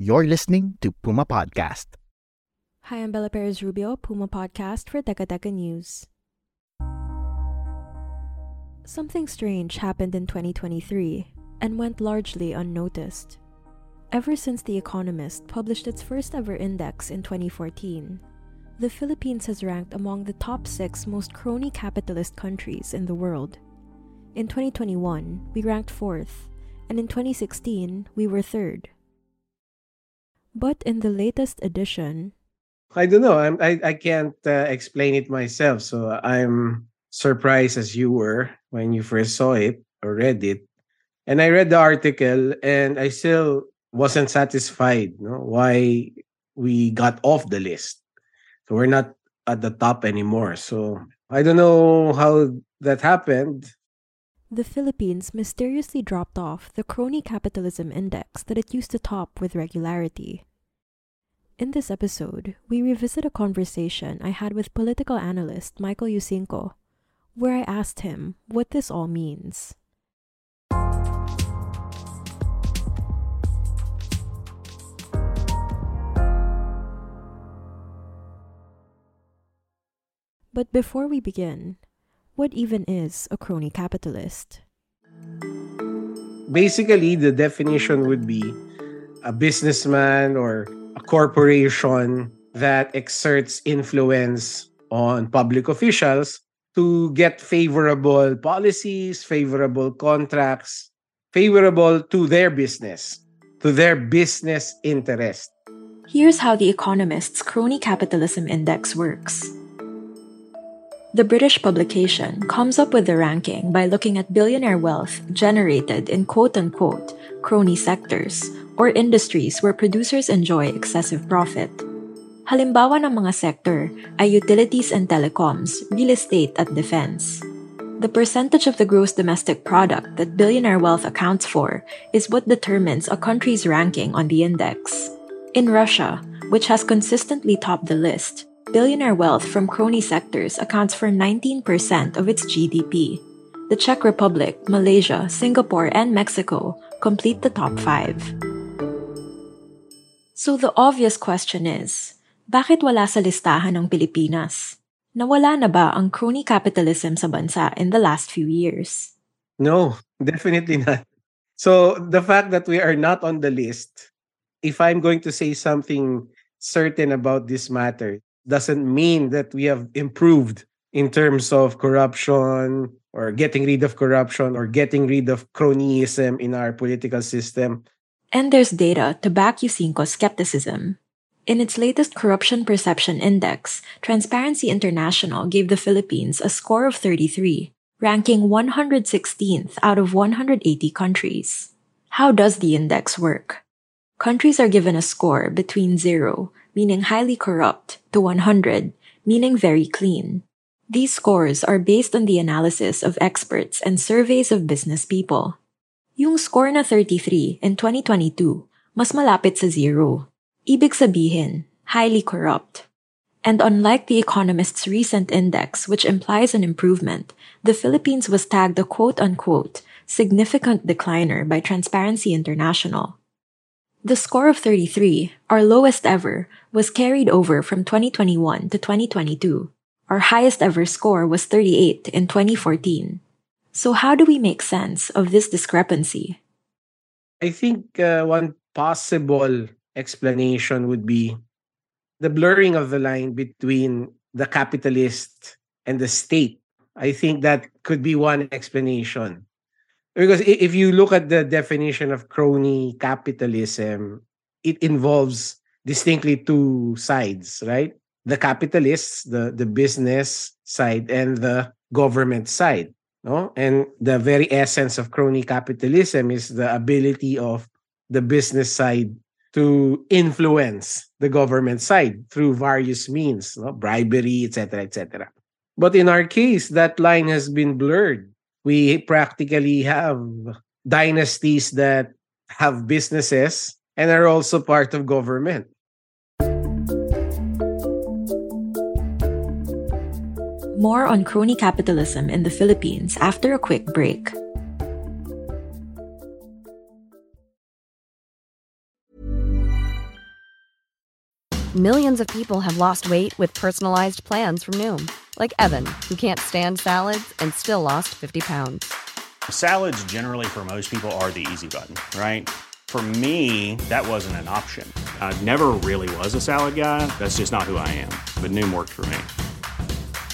You're listening to Puma Podcast. Hi, I'm Bella Perez Rubio, Puma Podcast for Teka Teka News. Something strange happened in 2023 and went largely unnoticed. Ever since The Economist published its first ever index in 2014, the Philippines has ranked among the top six most crony capitalist countries in the world. In 2021, we ranked fourth, and in 2016, we were third. But in the latest edition, I don't know. I'm, I I can't uh, explain it myself. So I'm surprised as you were when you first saw it or read it, and I read the article and I still wasn't satisfied. No, why we got off the list? So we're not at the top anymore. So I don't know how that happened. the Philippines mysteriously dropped off the crony capitalism index that it used to top with regularity. In this episode, we revisit a conversation I had with political analyst Michael Yusingco, where I asked him what this all means. But before we begin, what even is a crony capitalist? Basically, the definition would be a businessman or corporation that exerts influence on public officials to get favorable policies, favorable contracts, favorable to their business, to their business interest. Here's how The Economist's Crony Capitalism Index works. The British publication comes up with the ranking by looking at billionaire wealth generated in quote unquote crony sectors or industries where producers enjoy excessive profit. Halimbawa ng mga sector ay utilities and telecoms, real estate at defense. The percentage of the gross domestic product that billionaire wealth accounts for is what determines a country's ranking on the index. In Russia, which has consistently topped the list, billionaire wealth from crony sectors accounts for 19% of its GDP. The Czech Republic, Malaysia, Singapore, and Mexico complete the top five. So the obvious question is, bakit wala sa listahan ng Pilipinas? Nawala na ba ang crony capitalism sa bansa in the last few years? No, definitely not. So the fact that we are not on the list, if I'm going to say something certain about this matter, doesn't mean that we have improved in terms of corruption or getting rid of corruption or getting rid of cronyism in our political system. And there's data to back Yusingco's skepticism. In its latest Corruption Perception Index, Transparency International gave the Philippines a score of 33, ranking 116th out of 180 countries. How does the index work? Countries are given a score between 0, meaning highly corrupt, to 100, meaning very clean. These scores are based on the analysis of experts and surveys of business people. Yung score na 33 in 2022, mas malapit sa zero. Ibig sabihin, highly corrupt. And unlike the Economist's recent index, which implies an improvement, the Philippines was tagged a quote-unquote significant decliner by Transparency International. The score of 33, our lowest ever, was carried over from 2021 to 2022. Our highest ever score was 38 in 2014. So how do we make sense of this discrepancy? I think uh, one possible explanation would be the blurring of the line between the capitalist and the state. I think that could be one explanation. Because if you look at the definition of crony capitalism, it involves distinctly two sides, right? The capitalists, the, the business side, and the government side. No? And the very essence of crony capitalism is the ability of the business side to influence the government side through various means, no? bribery, etc., etc. But in our case, that line has been blurred. We practically have dynasties that have businesses and are also part of government. More on crony capitalism in the Philippines after a quick break. Millions of people have lost weight with personalized plans from Noom, like Evan, who can't stand salads and still lost 50 pounds. Salads, generally, for most people, are the easy button, right? For me, that wasn't an option. I never really was a salad guy. That's just not who I am. But Noom worked for me.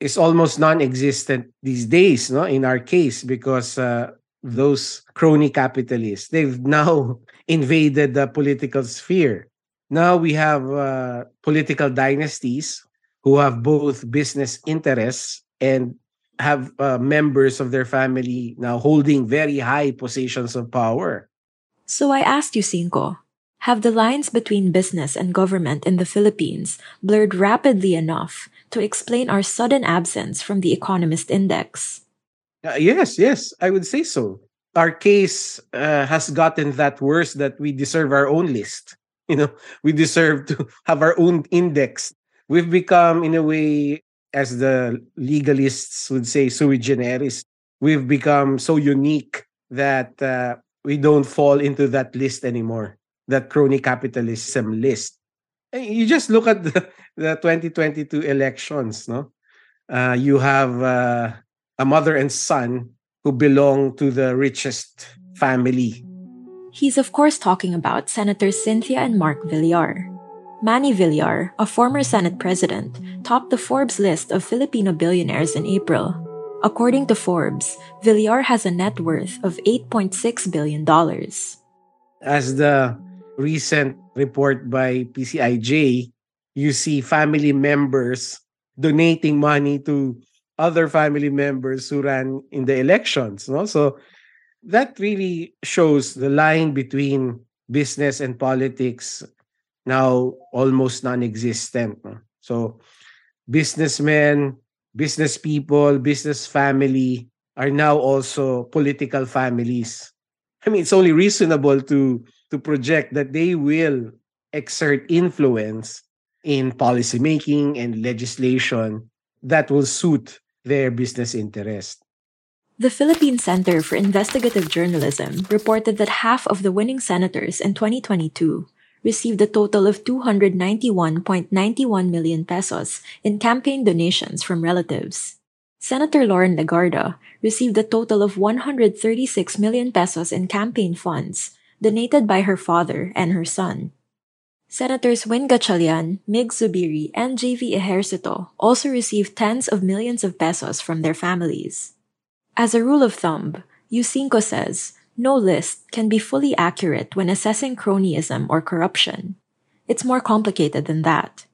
is almost non-existent these days, no? In our case, because uh, those crony capitalists they've now invaded the political sphere. Now we have uh, political dynasties who have both business interests and have uh, members of their family now holding very high positions of power. So I asked Yusingco, have the lines between business and government in the Philippines blurred rapidly enough to explain our sudden absence from the Economist Index? Uh, yes, yes, I would say so. Our case uh, has gotten that worse that we deserve our own list. You know, we deserve to have our own index. We've become, in a way, as the legalists would say, sui generis. We've become so unique that uh, we don't fall into that list anymore, that crony capitalism list. You just look at the, the 2022 elections, no? Uh, you have uh, a mother and son who belong to the richest family. He's, of course, talking about Senators Cynthia and Mark Villar. Manny Villar, a former Senate president, topped the Forbes list of Filipino billionaires in April. According to Forbes, Villar has a net worth of $8.6 billion. As the recent report by PCIJ, you see family members donating money to other family members who ran in the elections. No? So that really shows the line between business and politics now almost non-existent. No? So businessmen, business people, business family are now also political families. I mean, it's only reasonable to to project that they will exert influence in policymaking and legislation that will suit their business interest. The Philippine Center for Investigative Journalism reported that half of the winning senators in 2022 received a total of 291.91 million pesos in campaign donations from relatives. Senator Loren Legarda received a total of 136 million pesos in campaign funds donated by her father and her son. Senators Win Gatchalian, Mig Zubiri, and JV Ejercito also received tens of millions of pesos from their families. As a rule of thumb, Yusingco says no list can be fully accurate when assessing cronyism or corruption. It's more complicated than that.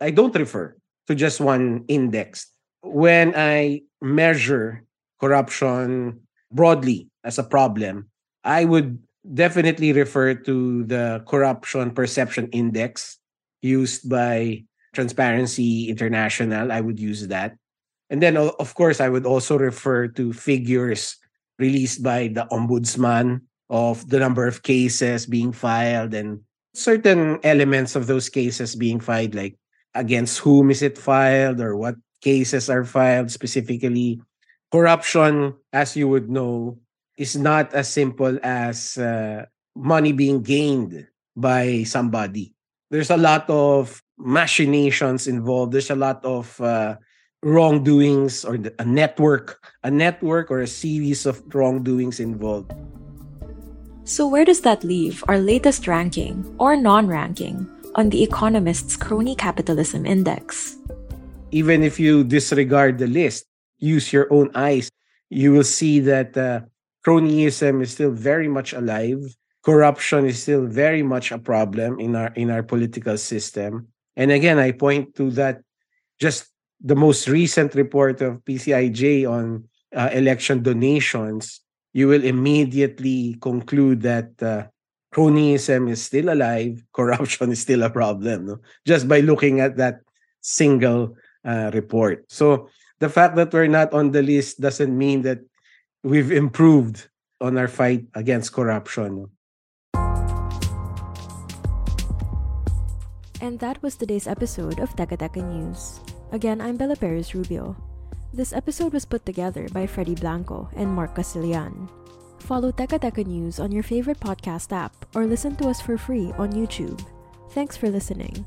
I don't refer to just one index. When I measure corruption broadly as a problem, I would definitely refer to the corruption perception index used by Transparency International. I would use that. And then, of course, I would also refer to figures released by the ombudsman of the number of cases being filed and certain elements of those cases being filed, like against whom is it filed or what cases are filed specifically. Corruption, as you would know, is not as simple as uh, money being gained by somebody. There's a lot of machinations involved. There's a lot of uh, wrongdoings or a network, a network or a series of wrongdoings involved. So, where does that leave our latest ranking or non ranking on The Economist's Crony Capitalism Index? Even if you disregard the list, use your own eyes, you will see that uh, cronyism is still very much alive. Corruption is still very much a problem in our in our political system. And again, I point to that just the most recent report of PCIJ on uh, election donations, you will immediately conclude that uh, cronyism is still alive, corruption is still a problem, no? just by looking at that single uh, report. So the fact that we're not on the list doesn't mean that we've improved on our fight against corruption. And that was today's episode of Teka News. Again, I'm Bella Perez Rubio. This episode was put together by Freddy Blanco and Mark Casilian. Follow Teka News on your favorite podcast app or listen to us for free on YouTube. Thanks for listening.